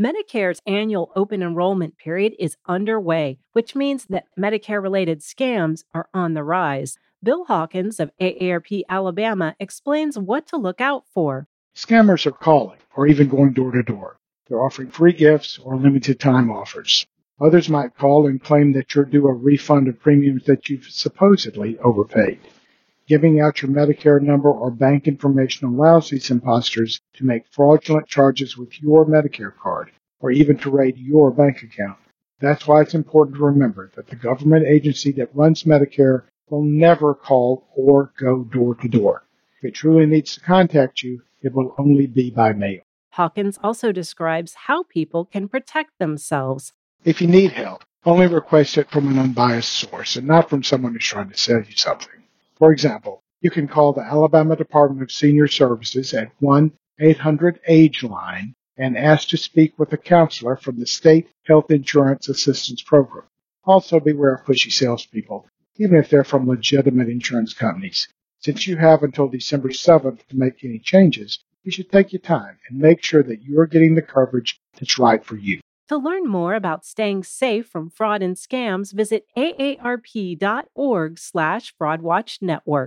Medicare's annual open enrollment period is underway, which means that Medicare related scams are on the rise. Bill Hawkins of AARP Alabama explains what to look out for. Scammers are calling or even going door to door. They're offering free gifts or limited time offers. Others might call and claim that you're due a refund of premiums that you've supposedly overpaid. Giving out your Medicare number or bank information allows these imposters to make fraudulent charges with your Medicare card or even to raid your bank account. That's why it's important to remember that the government agency that runs Medicare will never call or go door to door. If it truly needs to contact you, it will only be by mail. Hawkins also describes how people can protect themselves. If you need help, only request it from an unbiased source and not from someone who's trying to sell you something. For example, you can call the Alabama Department of Senior Services at 1 800 AGE line and ask to speak with a counselor from the State Health Insurance Assistance Program. Also, beware of pushy salespeople, even if they're from legitimate insurance companies. Since you have until December 7th to make any changes, you should take your time and make sure that you are getting the coverage that's right for you. To learn more about staying safe from fraud and scams, visit aarp.org slash fraudwatchnetwork.